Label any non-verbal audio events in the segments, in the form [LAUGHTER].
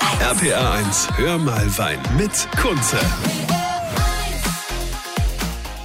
RPA 1, hör mal Wein mit Kunze.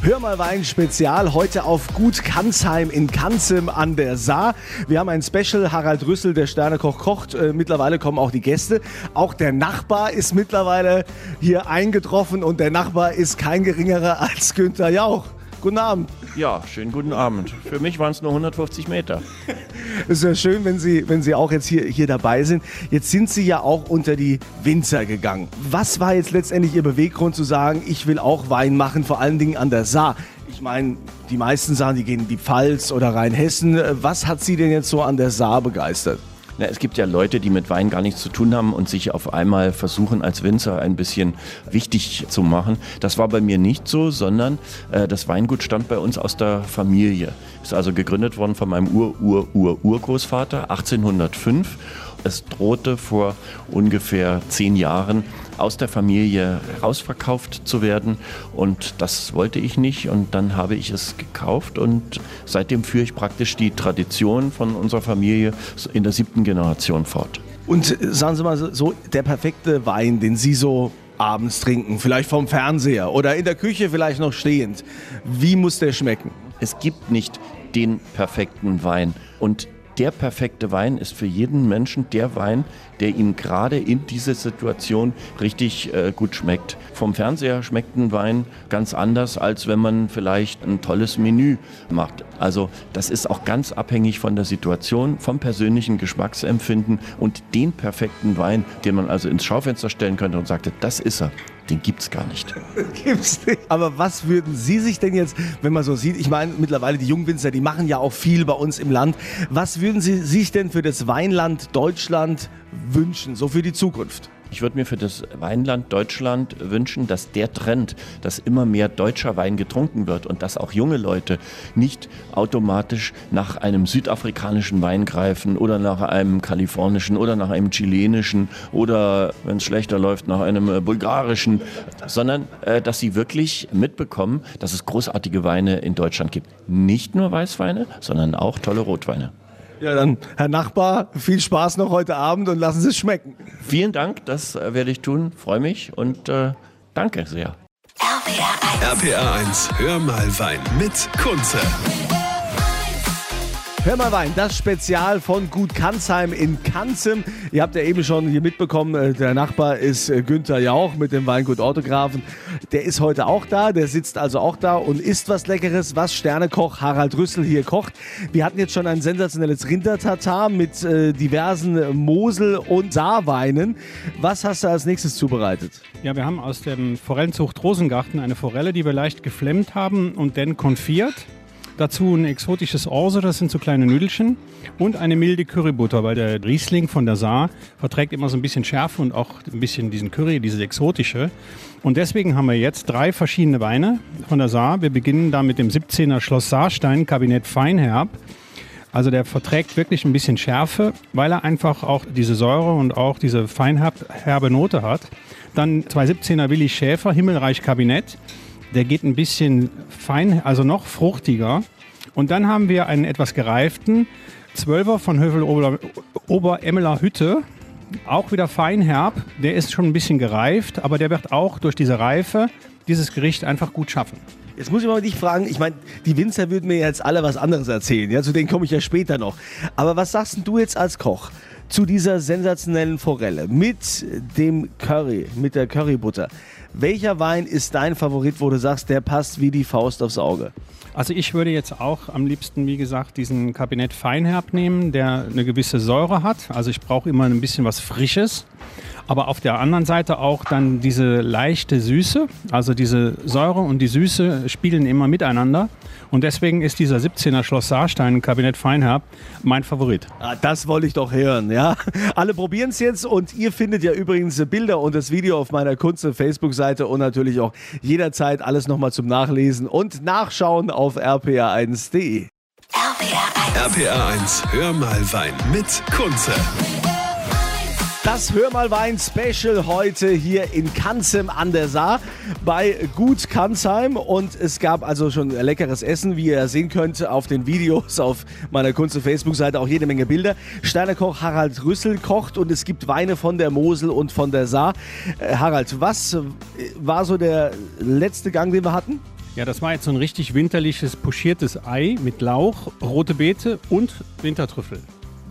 Hör mal Wein Spezial heute auf Gut Kanzheim in Kanzim an der Saar. Wir haben ein Special. Harald Rüssel, der Sternekoch, kocht. Äh, mittlerweile kommen auch die Gäste. Auch der Nachbar ist mittlerweile hier eingetroffen und der Nachbar ist kein geringerer als Günther Jauch. Guten Abend. Ja, schönen guten Abend. Für mich waren es nur 150 Meter. Es [LAUGHS] ist ja schön, wenn Sie, wenn Sie auch jetzt hier, hier dabei sind. Jetzt sind Sie ja auch unter die Winzer gegangen. Was war jetzt letztendlich Ihr Beweggrund zu sagen, ich will auch Wein machen, vor allen Dingen an der Saar? Ich meine, die meisten sagen, die gehen in die Pfalz oder Rheinhessen. Was hat Sie denn jetzt so an der Saar begeistert? Na, es gibt ja Leute, die mit Wein gar nichts zu tun haben und sich auf einmal versuchen, als Winzer ein bisschen wichtig zu machen. Das war bei mir nicht so, sondern äh, das Weingut stammt bei uns aus der Familie. Ist also gegründet worden von meinem Ur-Ur-Ur-Urgroßvater 1805 es drohte vor ungefähr zehn Jahren aus der Familie rausverkauft zu werden und das wollte ich nicht und dann habe ich es gekauft und seitdem führe ich praktisch die Tradition von unserer Familie in der siebten Generation fort. Und sagen Sie mal so, der perfekte Wein, den Sie so abends trinken, vielleicht vom Fernseher oder in der Küche vielleicht noch stehend, wie muss der schmecken? Es gibt nicht den perfekten Wein und der perfekte Wein ist für jeden Menschen der Wein, der ihm gerade in dieser Situation richtig äh, gut schmeckt. Vom Fernseher schmeckt ein Wein ganz anders, als wenn man vielleicht ein tolles Menü macht. Also das ist auch ganz abhängig von der Situation, vom persönlichen Geschmacksempfinden und den perfekten Wein, den man also ins Schaufenster stellen könnte und sagte, das ist er den gibt es gar nicht. [LAUGHS] gibt's nicht. Aber was würden Sie sich denn jetzt, wenn man so sieht, ich meine, mittlerweile die Jungwinzer, die machen ja auch viel bei uns im Land. Was würden Sie sich denn für das Weinland Deutschland wünschen, so für die Zukunft? Ich würde mir für das Weinland Deutschland wünschen, dass der Trend, dass immer mehr deutscher Wein getrunken wird und dass auch junge Leute nicht automatisch nach einem südafrikanischen Wein greifen oder nach einem kalifornischen oder nach einem chilenischen oder, wenn es schlechter läuft, nach einem äh, bulgarischen, sondern äh, dass sie wirklich mitbekommen, dass es großartige Weine in Deutschland gibt. Nicht nur Weißweine, sondern auch tolle Rotweine. Ja, dann, Herr Nachbar, viel Spaß noch heute Abend und lassen Sie es schmecken. Vielen Dank, das äh, werde ich tun. Freue mich und äh, danke sehr. RPA 1. RPA 1, hör mal Wein mit Kunze. Hör mal Wein, das Spezial von Gut Kanzheim in Kanzim. Ihr habt ja eben schon hier mitbekommen, äh, der Nachbar ist äh, Günther Jauch mit dem Weingut Autografen. Der ist heute auch da, der sitzt also auch da und isst was Leckeres, was Sternekoch Harald Rüssel hier kocht. Wir hatten jetzt schon ein sensationelles Rindertatar mit äh, diversen Mosel- und Saarweinen. Was hast du als nächstes zubereitet? Ja, wir haben aus dem Forellenzucht Rosengarten eine Forelle, die wir leicht geflemmt haben und dann konfiert. Dazu ein exotisches Orso, das sind so kleine Nüdelchen. Und eine milde Currybutter, weil der Riesling von der Saar verträgt immer so ein bisschen Schärfe und auch ein bisschen diesen Curry, dieses exotische. Und deswegen haben wir jetzt drei verschiedene Weine von der Saar. Wir beginnen da mit dem 17er Schloss Saarstein Kabinett Feinherb. Also der verträgt wirklich ein bisschen Schärfe, weil er einfach auch diese Säure und auch diese feinherbe Note hat. Dann 217er Willi Schäfer Himmelreich Kabinett. Der geht ein bisschen fein, also noch fruchtiger. Und dann haben wir einen etwas gereiften Zwölfer von Hövel Ober, Oberemmeler Hütte. Auch wieder feinherb. Der ist schon ein bisschen gereift, aber der wird auch durch diese Reife dieses Gericht einfach gut schaffen. Jetzt muss ich mal dich fragen, ich meine, die Winzer würden mir jetzt alle was anderes erzählen, ja, zu denen komme ich ja später noch. Aber was sagst du jetzt als Koch zu dieser sensationellen Forelle mit dem Curry, mit der Currybutter? Welcher Wein ist dein Favorit, wo du sagst, der passt wie die Faust aufs Auge? Also ich würde jetzt auch am liebsten, wie gesagt, diesen Kabinett Feinherb nehmen, der eine gewisse Säure hat. Also ich brauche immer ein bisschen was Frisches aber auf der anderen Seite auch dann diese leichte Süße, also diese Säure und die Süße spielen immer miteinander. Und deswegen ist dieser 17er Schloss Saarstein Kabinett Feinherb mein Favorit. Ah, das wollte ich doch hören, ja. Alle probieren es jetzt und ihr findet ja übrigens Bilder und das Video auf meiner Kunze Facebook-Seite und natürlich auch jederzeit alles nochmal zum Nachlesen und Nachschauen auf rpa1.de. RPA 1. RPA 1, hör mal Wein mit Kunze. Das Hör mal Wein Special heute hier in Kanzem an der Saar bei Gut Kanzheim und es gab also schon leckeres Essen, wie ihr sehen könnt auf den Videos [LAUGHS] auf meiner Kunst- und Facebook-Seite auch jede Menge Bilder. Steinerkoch Harald Rüssel kocht und es gibt Weine von der Mosel und von der Saar. Äh, Harald, was war so der letzte Gang, den wir hatten? Ja, das war jetzt so ein richtig winterliches pochiertes Ei mit Lauch, rote Beete und Wintertrüffel.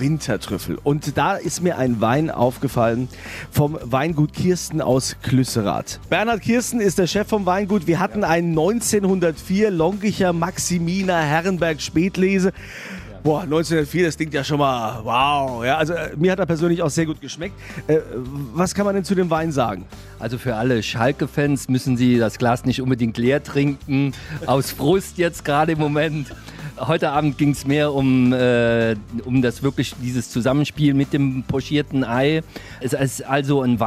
Wintertrüffel. Und da ist mir ein Wein aufgefallen vom Weingut Kirsten aus Klüsserath. Bernhard Kirsten ist der Chef vom Weingut. Wir hatten einen 1904 Longicher Maximiner Herrenberg Spätlese. Boah, 1904, das klingt ja schon mal wow. Ja, also äh, mir hat er persönlich auch sehr gut geschmeckt. Äh, was kann man denn zu dem Wein sagen? Also für alle Schalke-Fans müssen Sie das Glas nicht unbedingt leer trinken. Aus Frust jetzt gerade im Moment heute Abend ging es mehr um, äh, um das wirklich dieses Zusammenspiel mit dem pochierten Ei. Es ist also ein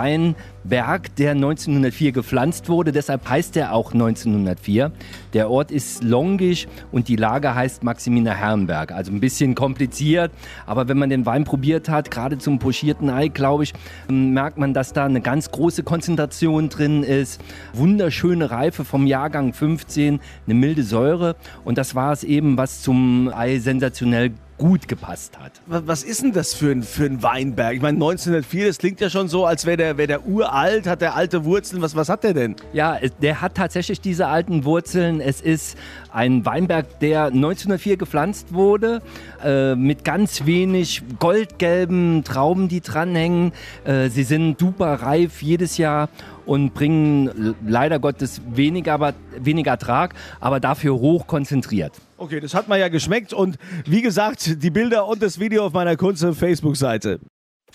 Weinberg, der 1904 gepflanzt wurde, deshalb heißt er auch 1904. Der Ort ist Longisch und die Lage heißt Maximiner Herrenberg. Also ein bisschen kompliziert, aber wenn man den Wein probiert hat, gerade zum pochierten Ei, glaube ich, merkt man, dass da eine ganz große Konzentration drin ist. Wunderschöne Reife vom Jahrgang 15, eine milde Säure und das war es eben, was zum Ei sensationell gut gepasst hat. Was ist denn das für ein, für ein Weinberg? Ich meine, 1904, das klingt ja schon so, als wäre der, wär der uralt, hat der alte Wurzeln. Was, was hat der denn? Ja, der hat tatsächlich diese alten Wurzeln. Es ist ein Weinberg, der 1904 gepflanzt wurde, äh, mit ganz wenig goldgelben Trauben, die dranhängen. Äh, sie sind super reif jedes Jahr und bringen leider Gottes weniger, aber, weniger Ertrag, aber dafür hoch konzentriert. Okay, das hat man ja geschmeckt und wie gesagt, die Bilder und das Video auf meiner Kunze Facebook-Seite.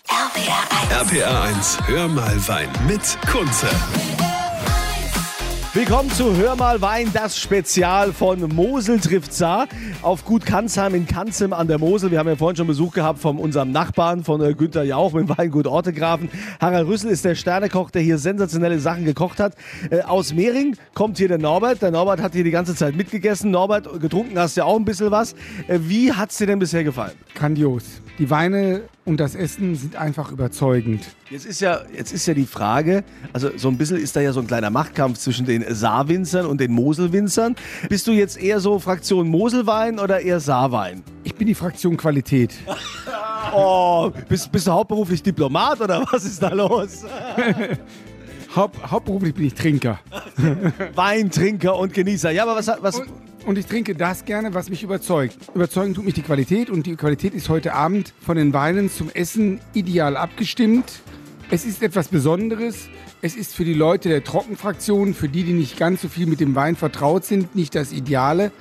RPR 1. RPR 1, hör mal Wein mit Kunze. Willkommen zu Hör mal Wein, das Spezial von Mosel trifft Saar auf Gut Kanzheim in Kanzem an der Mosel. Wir haben ja vorhin schon Besuch gehabt von unserem Nachbarn, von äh, Günther Jauch mit Weingut Ortegrafen. Harald Rüssel ist der Sternekoch, der hier sensationelle Sachen gekocht hat. Äh, aus Mehring kommt hier der Norbert. Der Norbert hat hier die ganze Zeit mitgegessen. Norbert, getrunken hast du ja auch ein bisschen was. Äh, wie hat es dir denn bisher gefallen? Grandios. Die Weine und das Essen sind einfach überzeugend. Jetzt ist ja, jetzt ist ja die Frage, also so ein bisschen ist da ja so ein kleiner Machtkampf zwischen den Saarwinzern und den Moselwinzern. Bist du jetzt eher so Fraktion Moselwein oder eher Saarwein? Ich bin die Fraktion Qualität. [LAUGHS] oh, bist, bist du hauptberuflich Diplomat oder was ist da los? [LAUGHS] Haupt, hauptberuflich bin ich Trinker. Weintrinker und Genießer. Ja, aber was, was, und, und ich trinke das gerne, was mich überzeugt. Überzeugen tut mich die Qualität und die Qualität ist heute Abend von den Weinen zum Essen ideal abgestimmt. Es ist etwas Besonderes. Es ist für die Leute der Trockenfraktion, für die, die nicht ganz so viel mit dem Wein vertraut sind, nicht das Ideale.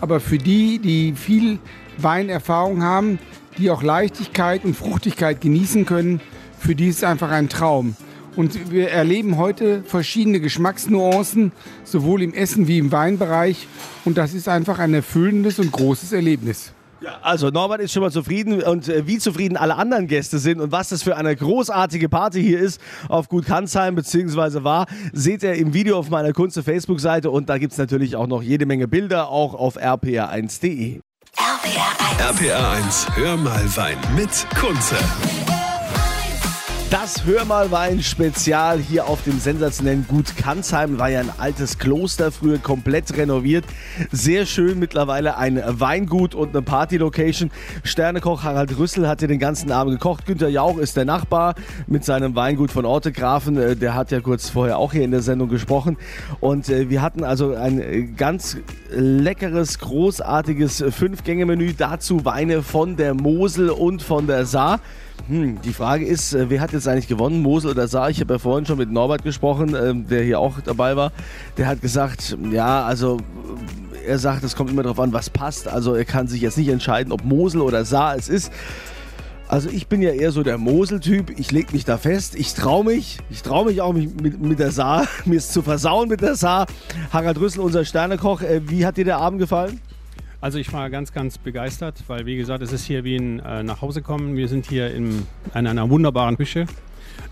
Aber für die, die viel Weinerfahrung haben, die auch Leichtigkeit und Fruchtigkeit genießen können, für die ist es einfach ein Traum. Und wir erleben heute verschiedene Geschmacksnuancen, sowohl im Essen wie im Weinbereich. Und das ist einfach ein erfüllendes und großes Erlebnis. Ja, also Norbert ist schon mal zufrieden und äh, wie zufrieden alle anderen Gäste sind und was das für eine großartige Party hier ist auf Gut Kanzheim bzw. war, seht ihr im Video auf meiner Kunze Facebook-Seite und da gibt es natürlich auch noch jede Menge Bilder, auch auf rpr1.de. RPR 1. RPR 1, hör mal Wein mit Kunze. Das Hör mal Wein Spezial hier auf dem sensationellen Gut Kanzheim war ja ein altes Kloster, früher komplett renoviert. Sehr schön mittlerweile ein Weingut und eine Party-Location. Sternekoch Harald Rüssel hat hier den ganzen Abend gekocht. Günter Jauch ist der Nachbar mit seinem Weingut von Ortegrafen. Äh, der hat ja kurz vorher auch hier in der Sendung gesprochen. Und äh, wir hatten also ein ganz leckeres, großartiges Fünf-Gänge-Menü. Dazu Weine von der Mosel und von der Saar. Hm, die Frage ist, äh, wer hat jetzt eigentlich gewonnen, Mosel oder Saar? Ich habe ja vorhin schon mit Norbert gesprochen, ähm, der hier auch dabei war. Der hat gesagt, ja, also er sagt, es kommt immer darauf an, was passt. Also er kann sich jetzt nicht entscheiden, ob Mosel oder Saar es ist. Also ich bin ja eher so der Mosel-Typ. Ich lege mich da fest. Ich traue mich. Ich traue mich auch mit, mit der Saar, [LAUGHS] mir es zu versauen mit der Saar. Harald Rüssel, unser Sternekoch. Äh, wie hat dir der Abend gefallen? Also ich war ganz, ganz begeistert, weil wie gesagt, es ist hier wie ein äh, nach Hause kommen. Wir sind hier in, in einer wunderbaren Küche.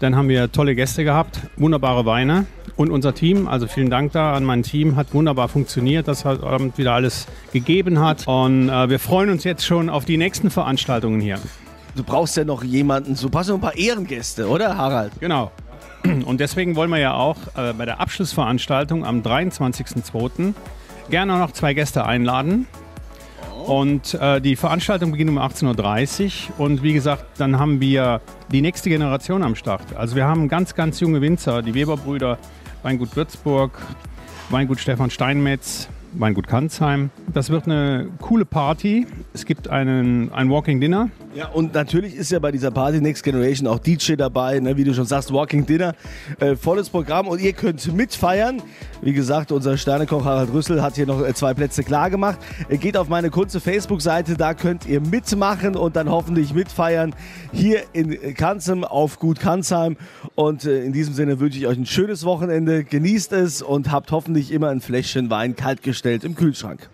Dann haben wir tolle Gäste gehabt, wunderbare Weine und unser Team. Also vielen Dank da an mein Team, hat wunderbar funktioniert, dass heute Abend wieder alles gegeben hat. Und äh, wir freuen uns jetzt schon auf die nächsten Veranstaltungen hier. du brauchst ja noch jemanden, so passen ein paar Ehrengäste, oder Harald? Genau. Und deswegen wollen wir ja auch äh, bei der Abschlussveranstaltung am 23.02. gerne noch zwei Gäste einladen. Und äh, die Veranstaltung beginnt um 18.30 Uhr. Und wie gesagt, dann haben wir die nächste Generation am Start. Also wir haben ganz, ganz junge Winzer, die Weberbrüder, Weingut Würzburg, Weingut Stefan Steinmetz, Weingut Kanzheim. Das wird eine coole Party. Es gibt einen, ein Walking Dinner. Ja, und natürlich ist ja bei dieser Party Next Generation auch DJ dabei, ne, wie du schon sagst, Walking Dinner. Äh, volles Programm und ihr könnt mitfeiern. Wie gesagt, unser Sternekoch Harald Rüssel hat hier noch äh, zwei Plätze klar gemacht. Äh, geht auf meine kurze Facebook-Seite, da könnt ihr mitmachen und dann hoffentlich mitfeiern hier in Kanzem auf Gut Kanzheim. Und äh, in diesem Sinne wünsche ich euch ein schönes Wochenende. Genießt es und habt hoffentlich immer ein Fläschchen Wein kaltgestellt im Kühlschrank.